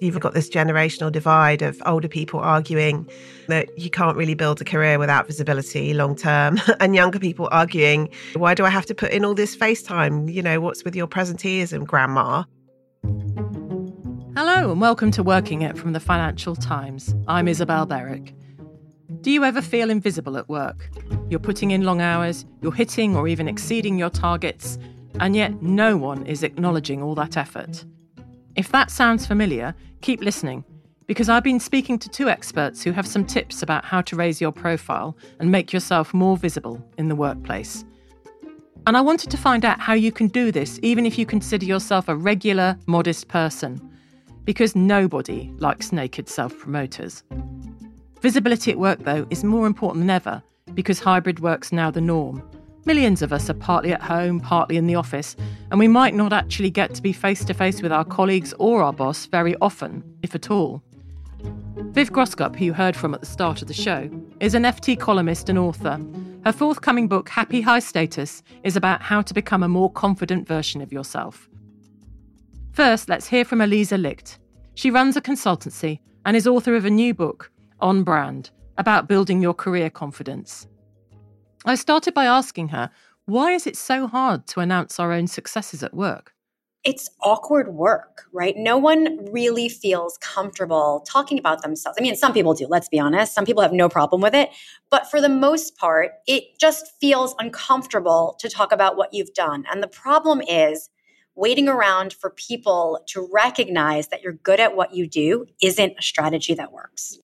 You've got this generational divide of older people arguing that you can't really build a career without visibility long term, and younger people arguing, why do I have to put in all this FaceTime? You know, what's with your presenteeism, grandma? Hello, and welcome to Working It from the Financial Times. I'm Isabel Berwick. Do you ever feel invisible at work? You're putting in long hours, you're hitting or even exceeding your targets, and yet no one is acknowledging all that effort. If that sounds familiar, keep listening, because I've been speaking to two experts who have some tips about how to raise your profile and make yourself more visible in the workplace. And I wanted to find out how you can do this, even if you consider yourself a regular, modest person, because nobody likes naked self promoters. Visibility at work, though, is more important than ever because hybrid work's now the norm. Millions of us are partly at home, partly in the office, and we might not actually get to be face to face with our colleagues or our boss very often, if at all. Viv Groskop, who you heard from at the start of the show, is an FT columnist and author. Her forthcoming book, Happy High Status, is about how to become a more confident version of yourself. First, let's hear from Aliza Licht. She runs a consultancy and is author of a new book, On Brand, about building your career confidence. I started by asking her, why is it so hard to announce our own successes at work? It's awkward work, right? No one really feels comfortable talking about themselves. I mean, some people do, let's be honest. Some people have no problem with it. But for the most part, it just feels uncomfortable to talk about what you've done. And the problem is, waiting around for people to recognize that you're good at what you do isn't a strategy that works.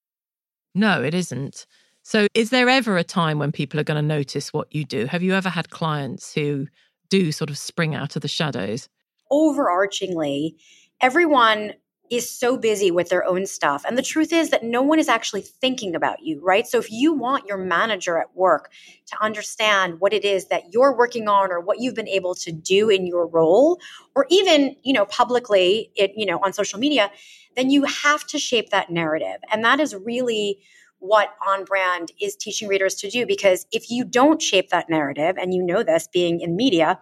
No, it isn't. So, is there ever a time when people are going to notice what you do? Have you ever had clients who do sort of spring out of the shadows? Overarchingly, everyone is so busy with their own stuff. And the truth is that no one is actually thinking about you, right? So if you want your manager at work to understand what it is that you're working on or what you've been able to do in your role, or even, you know, publicly, it, you know, on social media, then you have to shape that narrative. And that is really what on brand is teaching readers to do because if you don't shape that narrative and you know this being in media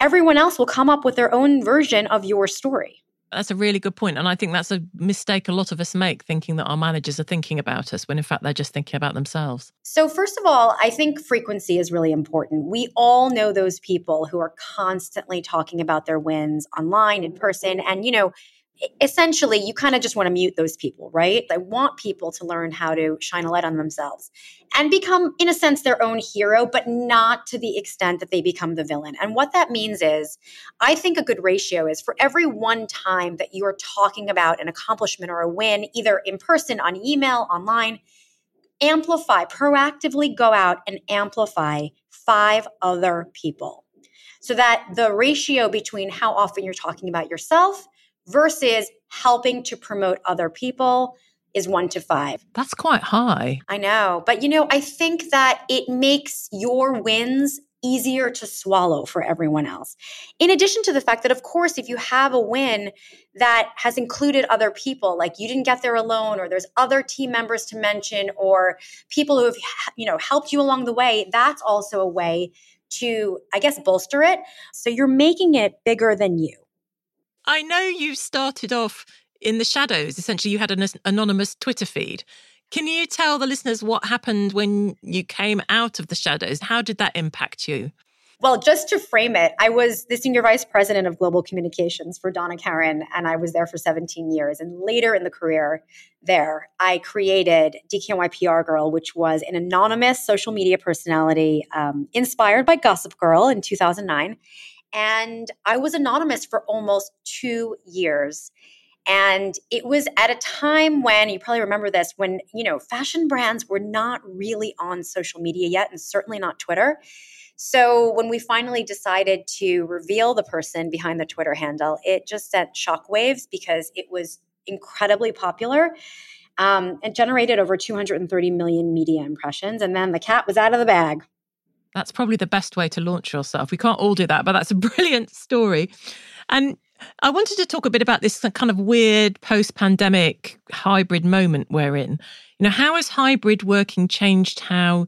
everyone else will come up with their own version of your story. That's a really good point and i think that's a mistake a lot of us make thinking that our managers are thinking about us when in fact they're just thinking about themselves. So first of all i think frequency is really important. We all know those people who are constantly talking about their wins online in person and you know essentially you kind of just want to mute those people, right? I want people to learn how to shine a light on themselves and become, in a sense, their own hero, but not to the extent that they become the villain. And what that means is, I think a good ratio is for every one time that you are talking about an accomplishment or a win, either in person, on email, online, amplify, proactively go out and amplify five other people. So that the ratio between how often you're talking about yourself versus helping to promote other people is one to five. That's quite high. I know. But, you know, I think that it makes your wins easier to swallow for everyone else. In addition to the fact that, of course, if you have a win that has included other people, like you didn't get there alone, or there's other team members to mention, or people who have, you know, helped you along the way, that's also a way to, I guess, bolster it. So you're making it bigger than you. I know you started off in the shadows. Essentially, you had an anonymous Twitter feed. Can you tell the listeners what happened when you came out of the shadows? How did that impact you? Well, just to frame it, I was the senior vice president of global communications for Donna Karan, and I was there for 17 years. And later in the career there, I created DKNY PR Girl, which was an anonymous social media personality um, inspired by Gossip Girl in 2009. And I was anonymous for almost two years. And it was at a time when you probably remember this when, you know, fashion brands were not really on social media yet and certainly not Twitter. So when we finally decided to reveal the person behind the Twitter handle, it just sent shockwaves because it was incredibly popular um, and generated over 230 million media impressions. And then the cat was out of the bag. That's probably the best way to launch yourself. We can't all do that, but that's a brilliant story. And I wanted to talk a bit about this kind of weird post pandemic hybrid moment we're in. You know, how has hybrid working changed how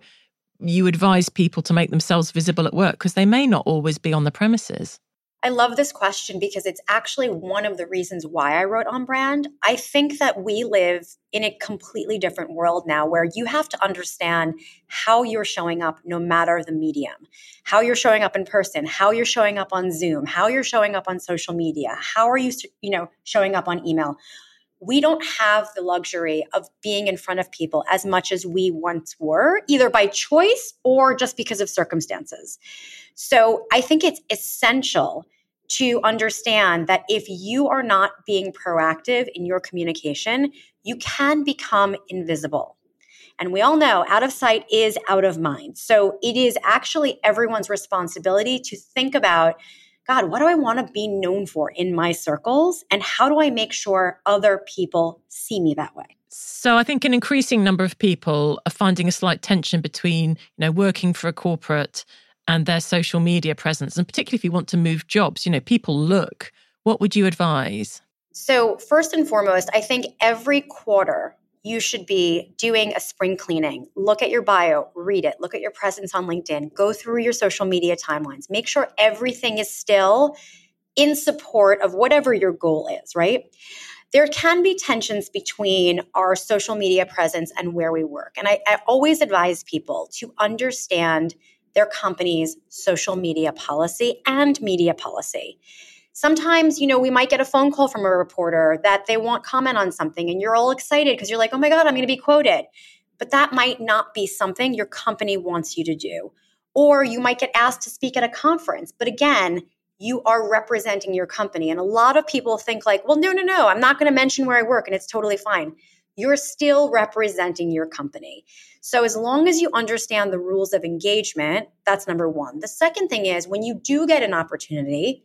you advise people to make themselves visible at work? Because they may not always be on the premises. I love this question because it's actually one of the reasons why I wrote on brand. I think that we live in a completely different world now where you have to understand how you're showing up no matter the medium, how you're showing up in person, how you're showing up on Zoom, how you're showing up on social media, how are you, you know, showing up on email. We don't have the luxury of being in front of people as much as we once were, either by choice or just because of circumstances. So I think it's essential to understand that if you are not being proactive in your communication, you can become invisible. And we all know out of sight is out of mind. So it is actually everyone's responsibility to think about God, what do I want to be known for in my circles? And how do I make sure other people see me that way? So I think an increasing number of people are finding a slight tension between, you know, working for a corporate and their social media presence and particularly if you want to move jobs you know people look what would you advise so first and foremost i think every quarter you should be doing a spring cleaning. Look at your bio read it. Look at your presence on linkedin. Go through your social media timelines. Make sure everything is still in support of whatever your goal is right? There can be tensions between our social media presence and where we work and I, I always advise people to understand their company's social media policy and media policy. Sometimes, you know, we might get a phone call from a reporter that they want comment on something and you're all excited because you're like, "Oh my god, I'm going to be quoted." But that might not be something your company wants you to do. Or you might get asked to speak at a conference, but again, you are representing your company. And a lot of people think like, "Well, no, no, no, I'm not going to mention where I work and it's totally fine." You're still representing your company. So, as long as you understand the rules of engagement, that's number one. The second thing is when you do get an opportunity,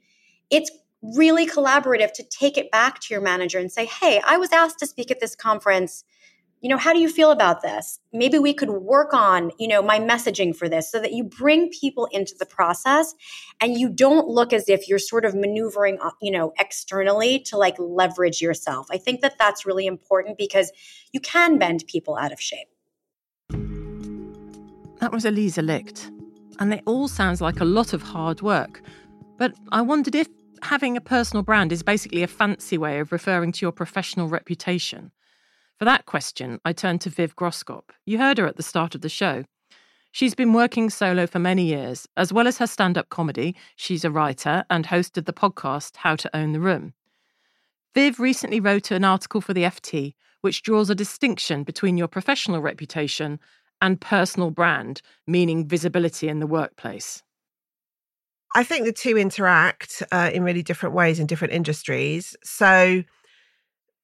it's really collaborative to take it back to your manager and say, Hey, I was asked to speak at this conference. You know, how do you feel about this? Maybe we could work on, you know, my messaging for this so that you bring people into the process and you don't look as if you're sort of maneuvering, uh, you know, externally to like leverage yourself. I think that that's really important because you can bend people out of shape. That was Aliza Licht. And it all sounds like a lot of hard work. But I wondered if having a personal brand is basically a fancy way of referring to your professional reputation. For that question, I turned to Viv Groskop. You heard her at the start of the show. She's been working solo for many years. As well as her stand up comedy, she's a writer and hosted the podcast How to Own the Room. Viv recently wrote an article for the FT which draws a distinction between your professional reputation and personal brand, meaning visibility in the workplace? I think the two interact uh, in really different ways in different industries. So,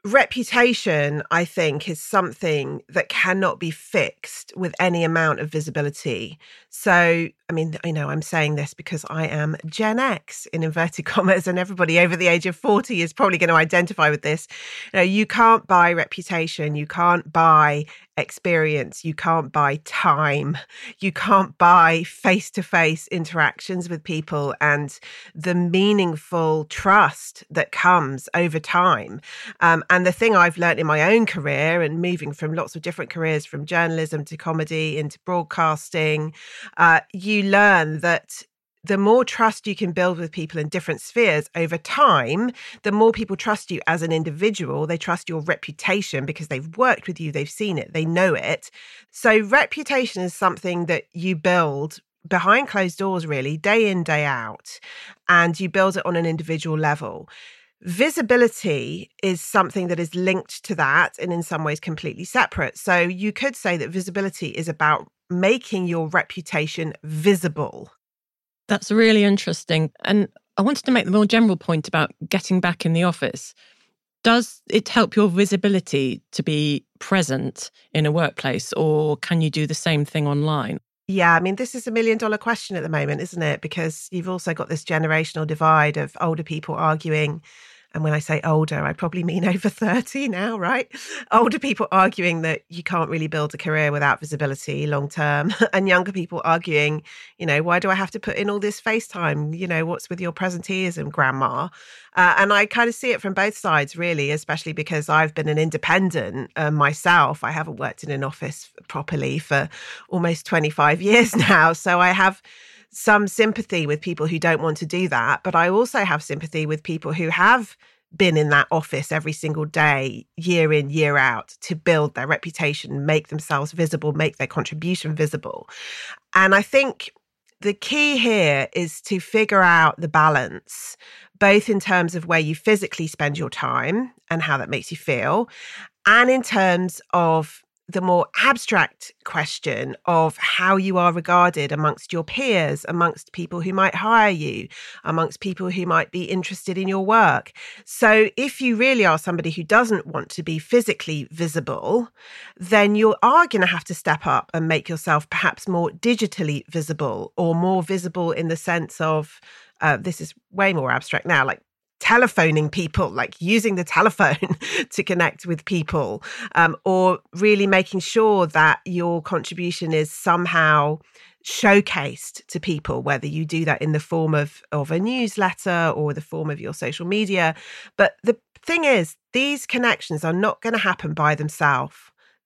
reputation, I think, is something that cannot be fixed with any amount of visibility. So, I mean, I know I'm saying this because I am Gen X in inverted commas, and everybody over the age of 40 is probably going to identify with this. You know, you can't buy reputation, you can't buy experience, you can't buy time, you can't buy face to face interactions with people and the meaningful trust that comes over time. Um, and the thing I've learned in my own career and moving from lots of different careers from journalism to comedy into broadcasting, uh, you learn that the more trust you can build with people in different spheres over time, the more people trust you as an individual. They trust your reputation because they've worked with you, they've seen it, they know it. So, reputation is something that you build behind closed doors, really, day in, day out, and you build it on an individual level. Visibility is something that is linked to that and in some ways completely separate. So, you could say that visibility is about making your reputation visible that's really interesting. And I wanted to make the more general point about getting back in the office. Does it help your visibility to be present in a workplace, or can you do the same thing online? Yeah, I mean, this is a million dollar question at the moment, isn't it? Because you've also got this generational divide of older people arguing and when I say older, I probably mean over 30 now, right? Older people arguing that you can't really build a career without visibility long term, and younger people arguing, you know, why do I have to put in all this FaceTime? You know, what's with your presenteeism, grandma? Uh, and I kind of see it from both sides, really, especially because I've been an independent uh, myself. I haven't worked in an office properly for almost 25 years now. So I have some sympathy with people who don't want to do that. But I also have sympathy with people who have been in that office every single day, year in, year out, to build their reputation, make themselves visible, make their contribution visible. And I think the key here is to figure out the balance, both in terms of where you physically spend your time and how that makes you feel, and in terms of the more abstract question of how you are regarded amongst your peers, amongst people who might hire you, amongst people who might be interested in your work. So, if you really are somebody who doesn't want to be physically visible, then you are going to have to step up and make yourself perhaps more digitally visible or more visible in the sense of uh, this is way more abstract now, like telephoning people, like using the telephone to connect with people, um, or really making sure that your contribution is somehow showcased to people, whether you do that in the form of, of a newsletter or the form of your social media. But the thing is, these connections are not going to happen by themselves.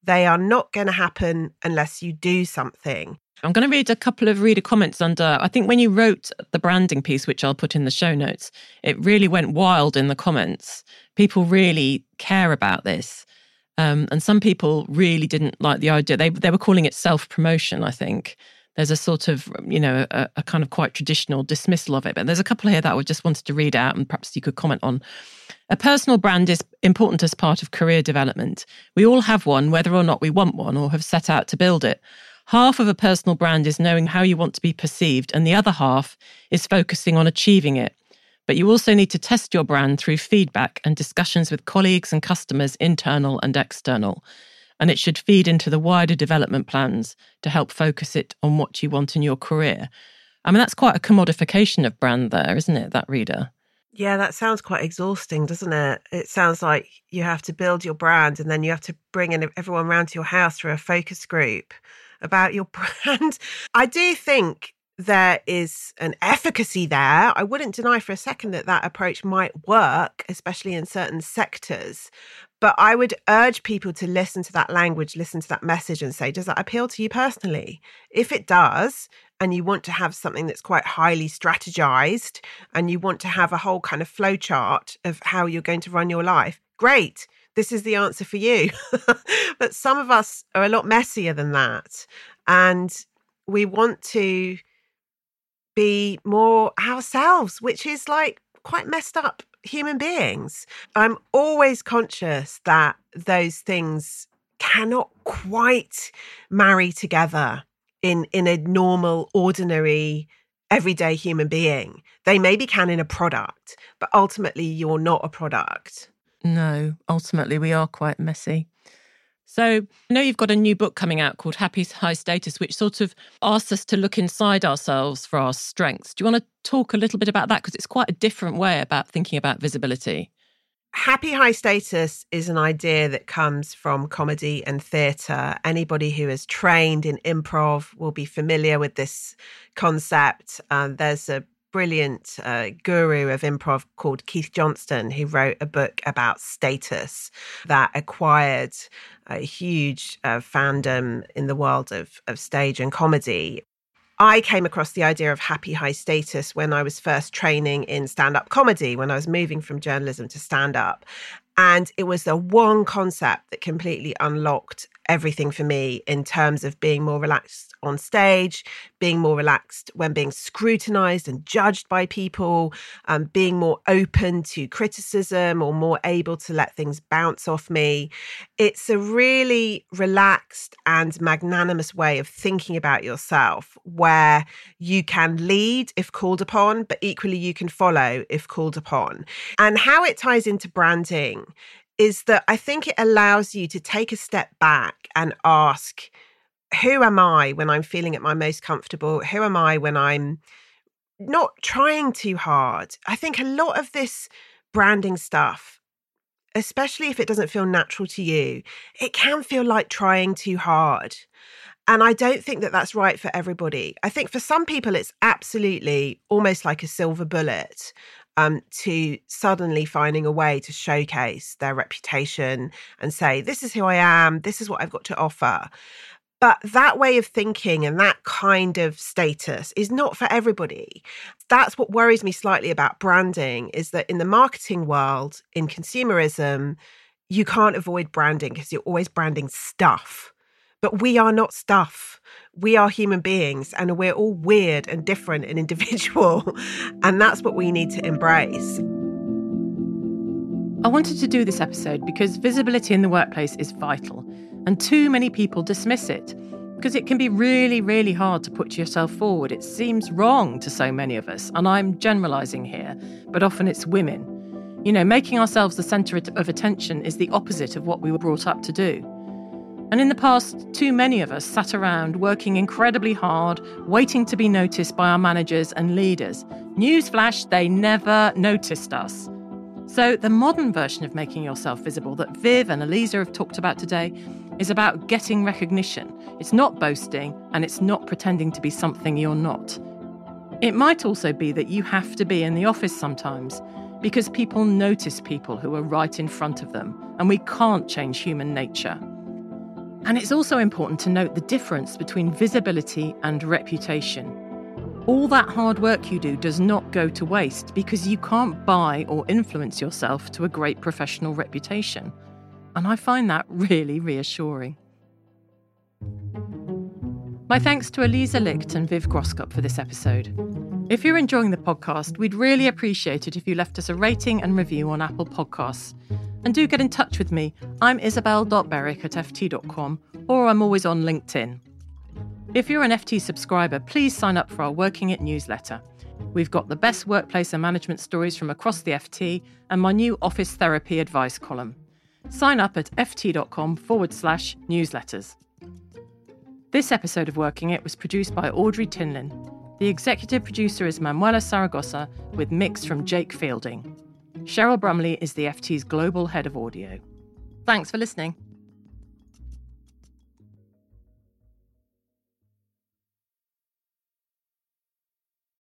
They are not going to happen unless you do something. I'm going to read a couple of reader comments under. I think when you wrote the branding piece, which I'll put in the show notes, it really went wild in the comments. People really care about this. Um, and some people really didn't like the idea. They, they were calling it self promotion, I think. There's a sort of, you know, a, a kind of quite traditional dismissal of it. But there's a couple here that I just wanted to read out and perhaps you could comment on. A personal brand is important as part of career development. We all have one, whether or not we want one or have set out to build it. Half of a personal brand is knowing how you want to be perceived, and the other half is focusing on achieving it. But you also need to test your brand through feedback and discussions with colleagues and customers, internal and external. And it should feed into the wider development plans to help focus it on what you want in your career. I mean, that's quite a commodification of brand there, isn't it, that reader? Yeah, that sounds quite exhausting, doesn't it? It sounds like you have to build your brand and then you have to bring in everyone around to your house for a focus group about your brand. I do think there is an efficacy there. I wouldn't deny for a second that that approach might work, especially in certain sectors. But I would urge people to listen to that language, listen to that message, and say, does that appeal to you personally? If it does, and you want to have something that's quite highly strategized, and you want to have a whole kind of flow chart of how you're going to run your life, great this is the answer for you. but some of us are a lot messier than that. And we want to be more ourselves, which is like quite messed up human beings. I'm always conscious that those things cannot quite marry together in in a normal ordinary everyday human being they maybe can in a product but ultimately you're not a product no, ultimately, we are quite messy. So, I know you've got a new book coming out called Happy High Status, which sort of asks us to look inside ourselves for our strengths. Do you want to talk a little bit about that? Because it's quite a different way about thinking about visibility. Happy high status is an idea that comes from comedy and theatre. Anybody who is trained in improv will be familiar with this concept. Um, there's a brilliant uh, guru of improv called Keith Johnstone, who wrote a book about status that acquired a huge uh, fandom in the world of, of stage and comedy. I came across the idea of happy high status when I was first training in stand up comedy, when I was moving from journalism to stand up. And it was the one concept that completely unlocked everything for me in terms of being more relaxed on stage, being more relaxed when being scrutinized and judged by people, um, being more open to criticism or more able to let things bounce off me. It's a really relaxed and magnanimous way of thinking about yourself where you can lead if called upon, but equally you can follow if called upon. And how it ties into branding is that I think it allows you to take a step back and ask, who am I when I'm feeling at my most comfortable? Who am I when I'm not trying too hard? I think a lot of this branding stuff, especially if it doesn't feel natural to you, it can feel like trying too hard. And I don't think that that's right for everybody. I think for some people, it's absolutely almost like a silver bullet um, to suddenly finding a way to showcase their reputation and say, this is who I am, this is what I've got to offer. But that way of thinking and that kind of status is not for everybody. That's what worries me slightly about branding is that in the marketing world, in consumerism, you can't avoid branding because you're always branding stuff. But we are not stuff. We are human beings and we're all weird and different and individual. And that's what we need to embrace. I wanted to do this episode because visibility in the workplace is vital, and too many people dismiss it because it can be really, really hard to put yourself forward. It seems wrong to so many of us, and I'm generalizing here, but often it's women. You know, making ourselves the center of attention is the opposite of what we were brought up to do. And in the past, too many of us sat around working incredibly hard, waiting to be noticed by our managers and leaders. Newsflash, they never noticed us. So, the modern version of making yourself visible that Viv and Aliza have talked about today is about getting recognition. It's not boasting and it's not pretending to be something you're not. It might also be that you have to be in the office sometimes because people notice people who are right in front of them, and we can't change human nature. And it's also important to note the difference between visibility and reputation. All that hard work you do does not go to waste because you can't buy or influence yourself to a great professional reputation. And I find that really reassuring. My thanks to Aliza Licht and Viv Groskop for this episode. If you're enjoying the podcast, we'd really appreciate it if you left us a rating and review on Apple Podcasts. And do get in touch with me. I'm isabel.berwick at ft.com or I'm always on LinkedIn. If you're an FT subscriber, please sign up for our Working It newsletter. We've got the best workplace and management stories from across the FT and my new office therapy advice column. Sign up at ft.com forward slash newsletters. This episode of Working It was produced by Audrey Tinline. The executive producer is Manuela Saragosa, with mix from Jake Fielding. Cheryl Brumley is the FT's global head of audio. Thanks for listening.